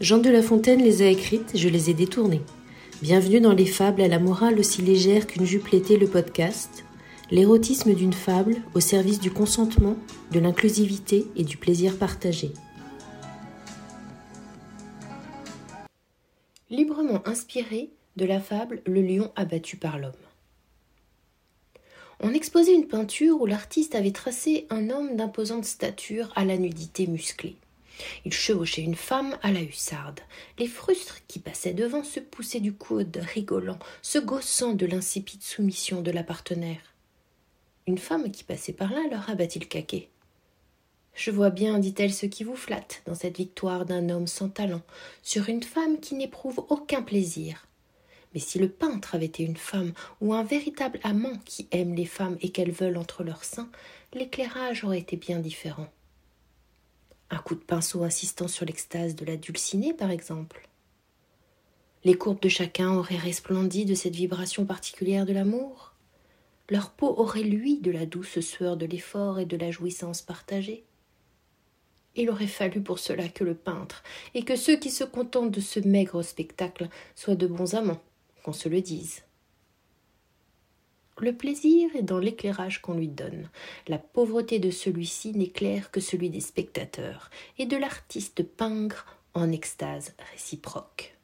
Jean de La Fontaine les a écrites, je les ai détournées. Bienvenue dans les fables à la morale aussi légère qu'une jupe l'était le podcast. L'érotisme d'une fable au service du consentement, de l'inclusivité et du plaisir partagé. Librement inspiré de la fable Le lion abattu par l'homme. On exposait une peinture où l'artiste avait tracé un homme d'imposante stature à la nudité musclée. Il chevauchait une femme à la hussarde. Les frustres qui passaient devant se poussaient du coude, rigolant, se gaussant de l'insipide soumission de la partenaire. Une femme qui passait par là leur abattit le caquet. Je vois bien, dit-elle, ce qui vous flatte dans cette victoire d'un homme sans talent sur une femme qui n'éprouve aucun plaisir. Mais si le peintre avait été une femme ou un véritable amant qui aime les femmes et qu'elles veulent entre leurs seins, l'éclairage aurait été bien différent. Un coup de pinceau insistant sur l'extase de la dulcinée, par exemple. Les courbes de chacun auraient resplendi de cette vibration particulière de l'amour. Leur peau aurait lui de la douce sueur de l'effort et de la jouissance partagée. Il aurait fallu pour cela que le peintre et que ceux qui se contentent de ce maigre spectacle soient de bons amants, qu'on se le dise. Le plaisir est dans l'éclairage qu'on lui donne. La pauvreté de celui-ci n'éclaire que celui des spectateurs et de l'artiste pingre en extase réciproque.